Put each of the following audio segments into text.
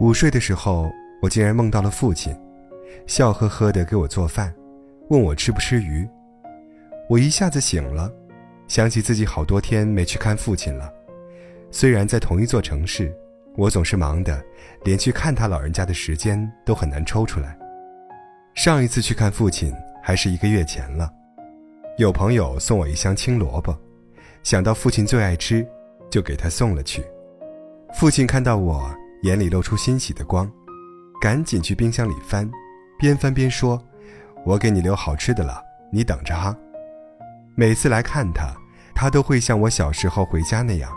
午睡的时候，我竟然梦到了父亲，笑呵呵地给我做饭，问我吃不吃鱼。我一下子醒了，想起自己好多天没去看父亲了。虽然在同一座城市，我总是忙的，连去看他老人家的时间都很难抽出来。上一次去看父亲还是一个月前了。有朋友送我一箱青萝卜，想到父亲最爱吃，就给他送了去。父亲看到我，眼里露出欣喜的光，赶紧去冰箱里翻，边翻边说：“我给你留好吃的了，你等着哈。”每次来看他，他都会像我小时候回家那样。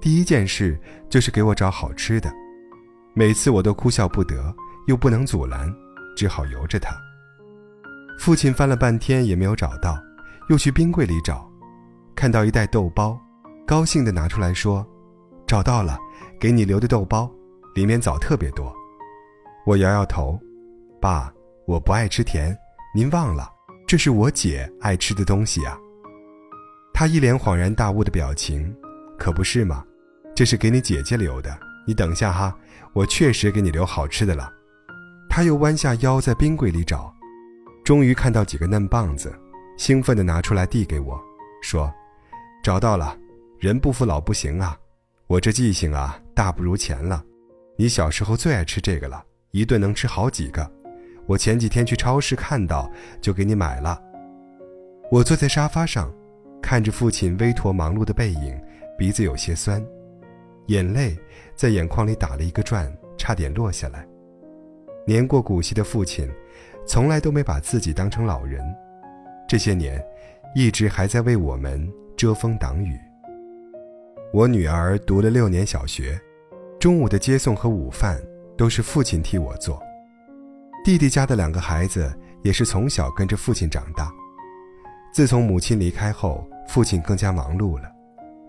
第一件事就是给我找好吃的，每次我都哭笑不得，又不能阻拦，只好由着他。父亲翻了半天也没有找到，又去冰柜里找，看到一袋豆包，高兴地拿出来说：“找到了，给你留的豆包，里面枣特别多。”我摇摇头：“爸，我不爱吃甜，您忘了，这是我姐爱吃的东西啊。”他一脸恍然大悟的表情，可不是吗？这是给你姐姐留的，你等下哈，我确实给你留好吃的了。他又弯下腰在冰柜里找，终于看到几个嫩棒子，兴奋地拿出来递给我，说：“找到了，人不服老不行啊！我这记性啊，大不如前了。你小时候最爱吃这个了，一顿能吃好几个。我前几天去超市看到，就给你买了。”我坐在沙发上，看着父亲微驼忙碌的背影，鼻子有些酸。眼泪在眼眶里打了一个转，差点落下来。年过古稀的父亲，从来都没把自己当成老人，这些年，一直还在为我们遮风挡雨。我女儿读了六年小学，中午的接送和午饭都是父亲替我做。弟弟家的两个孩子也是从小跟着父亲长大。自从母亲离开后，父亲更加忙碌了。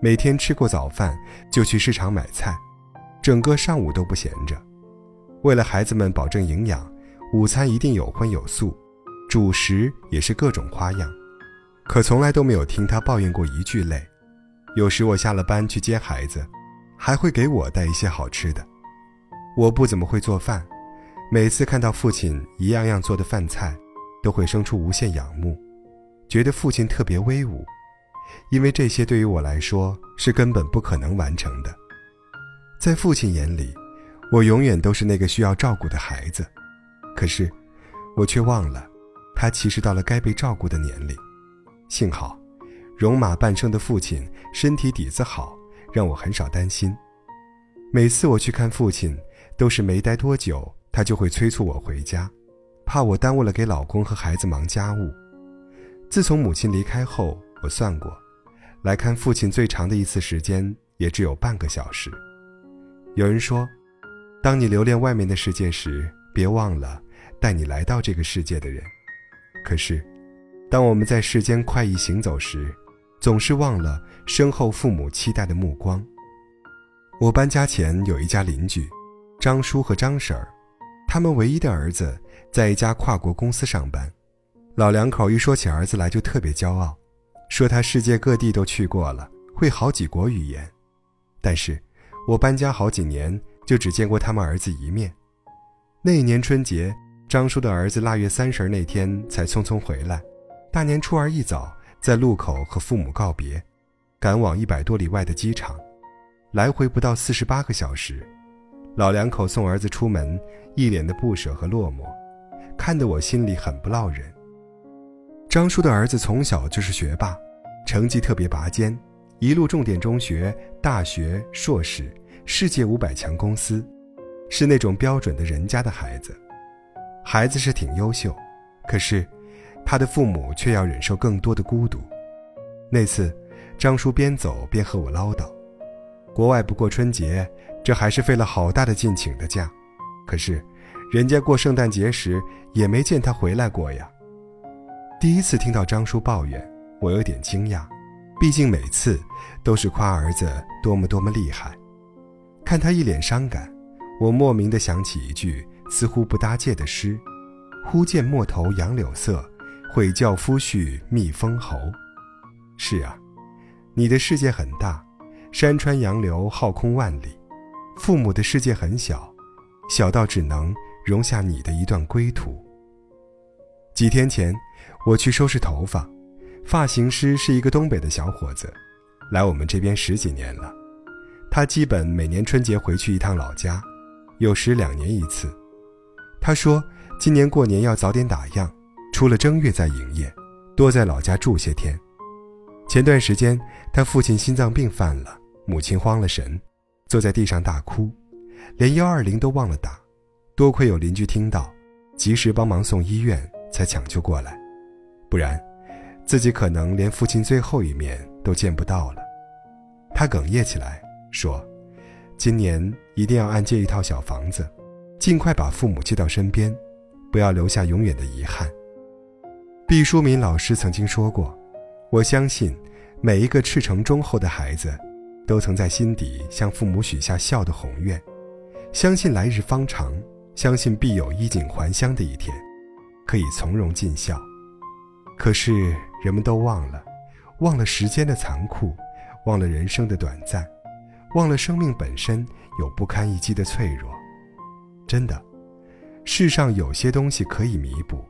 每天吃过早饭就去市场买菜，整个上午都不闲着。为了孩子们保证营养，午餐一定有荤有素，主食也是各种花样。可从来都没有听他抱怨过一句累。有时我下了班去接孩子，还会给我带一些好吃的。我不怎么会做饭，每次看到父亲一样样做的饭菜，都会生出无限仰慕，觉得父亲特别威武。因为这些对于我来说是根本不可能完成的，在父亲眼里，我永远都是那个需要照顾的孩子，可是，我却忘了，他其实到了该被照顾的年龄。幸好，戎马半生的父亲身体底子好，让我很少担心。每次我去看父亲，都是没待多久，他就会催促我回家，怕我耽误了给老公和孩子忙家务。自从母亲离开后，我算过。来看父亲最长的一次时间也只有半个小时。有人说，当你留恋外面的世界时，别忘了带你来到这个世界的人。可是，当我们在世间快意行走时，总是忘了身后父母期待的目光。我搬家前有一家邻居，张叔和张婶儿，他们唯一的儿子在一家跨国公司上班。老两口一说起儿子来就特别骄傲。说他世界各地都去过了，会好几国语言，但是，我搬家好几年就只见过他们儿子一面。那一年春节，张叔的儿子腊月三十那天才匆匆回来，大年初二一早在路口和父母告别，赶往一百多里外的机场，来回不到四十八个小时。老两口送儿子出门，一脸的不舍和落寞，看得我心里很不落忍。张叔的儿子从小就是学霸，成绩特别拔尖，一路重点中学、大学、硕士，世界五百强公司，是那种标准的人家的孩子。孩子是挺优秀，可是他的父母却要忍受更多的孤独。那次，张叔边走边和我唠叨：“国外不过春节，这还是费了好大的劲请的假，可是，人家过圣诞节时也没见他回来过呀。”第一次听到张叔抱怨，我有点惊讶，毕竟每次都是夸儿子多么多么厉害。看他一脸伤感，我莫名的想起一句似乎不搭界的诗：“忽见陌头杨柳色，悔教夫婿觅封侯。”是啊，你的世界很大，山川洋流浩空万里；父母的世界很小，小到只能容下你的一段归途。几天前，我去收拾头发，发型师是一个东北的小伙子，来我们这边十几年了。他基本每年春节回去一趟老家，有时两年一次。他说今年过年要早点打烊，除了正月再营业，多在老家住些天。前段时间他父亲心脏病犯了，母亲慌了神，坐在地上大哭。连幺二零都忘了打，多亏有邻居听到，及时帮忙送医院，才抢救过来，不然，自己可能连父亲最后一面都见不到了。他哽咽起来说：“今年一定要按揭一套小房子，尽快把父母接到身边，不要留下永远的遗憾。”毕淑敏老师曾经说过：“我相信，每一个赤诚忠厚的孩子，都曾在心底向父母许下孝的宏愿。”相信来日方长，相信必有衣锦还乡的一天，可以从容尽孝。可是人们都忘了，忘了时间的残酷，忘了人生的短暂，忘了生命本身有不堪一击的脆弱。真的，世上有些东西可以弥补，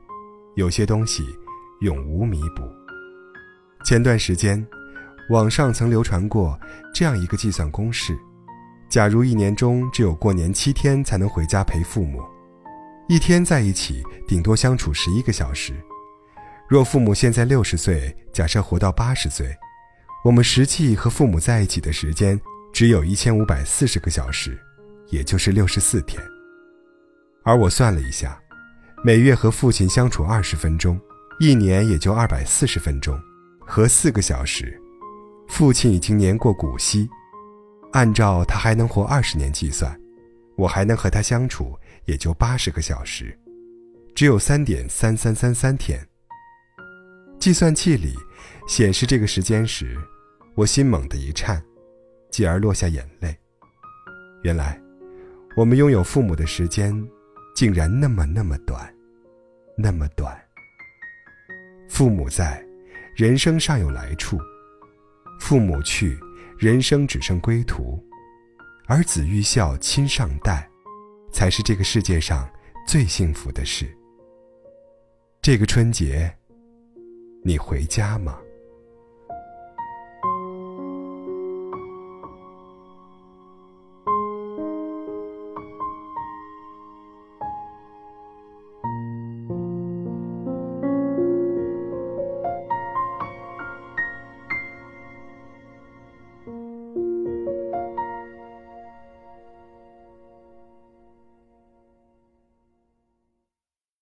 有些东西永无弥补。前段时间，网上曾流传过这样一个计算公式。假如一年中只有过年七天才能回家陪父母，一天在一起顶多相处十一个小时。若父母现在六十岁，假设活到八十岁，我们实际和父母在一起的时间只有一千五百四十个小时，也就是六十四天。而我算了一下，每月和父亲相处二十分钟，一年也就二百四十分钟，和四个小时，父亲已经年过古稀。按照他还能活二十年计算，我还能和他相处也就八十个小时，只有三点三三三三天。计算器里显示这个时间时，我心猛地一颤，继而落下眼泪。原来，我们拥有父母的时间，竟然那么那么短，那么短。父母在，人生尚有来处；父母去。人生只剩归途，儿子欲孝亲尚待，才是这个世界上最幸福的事。这个春节，你回家吗？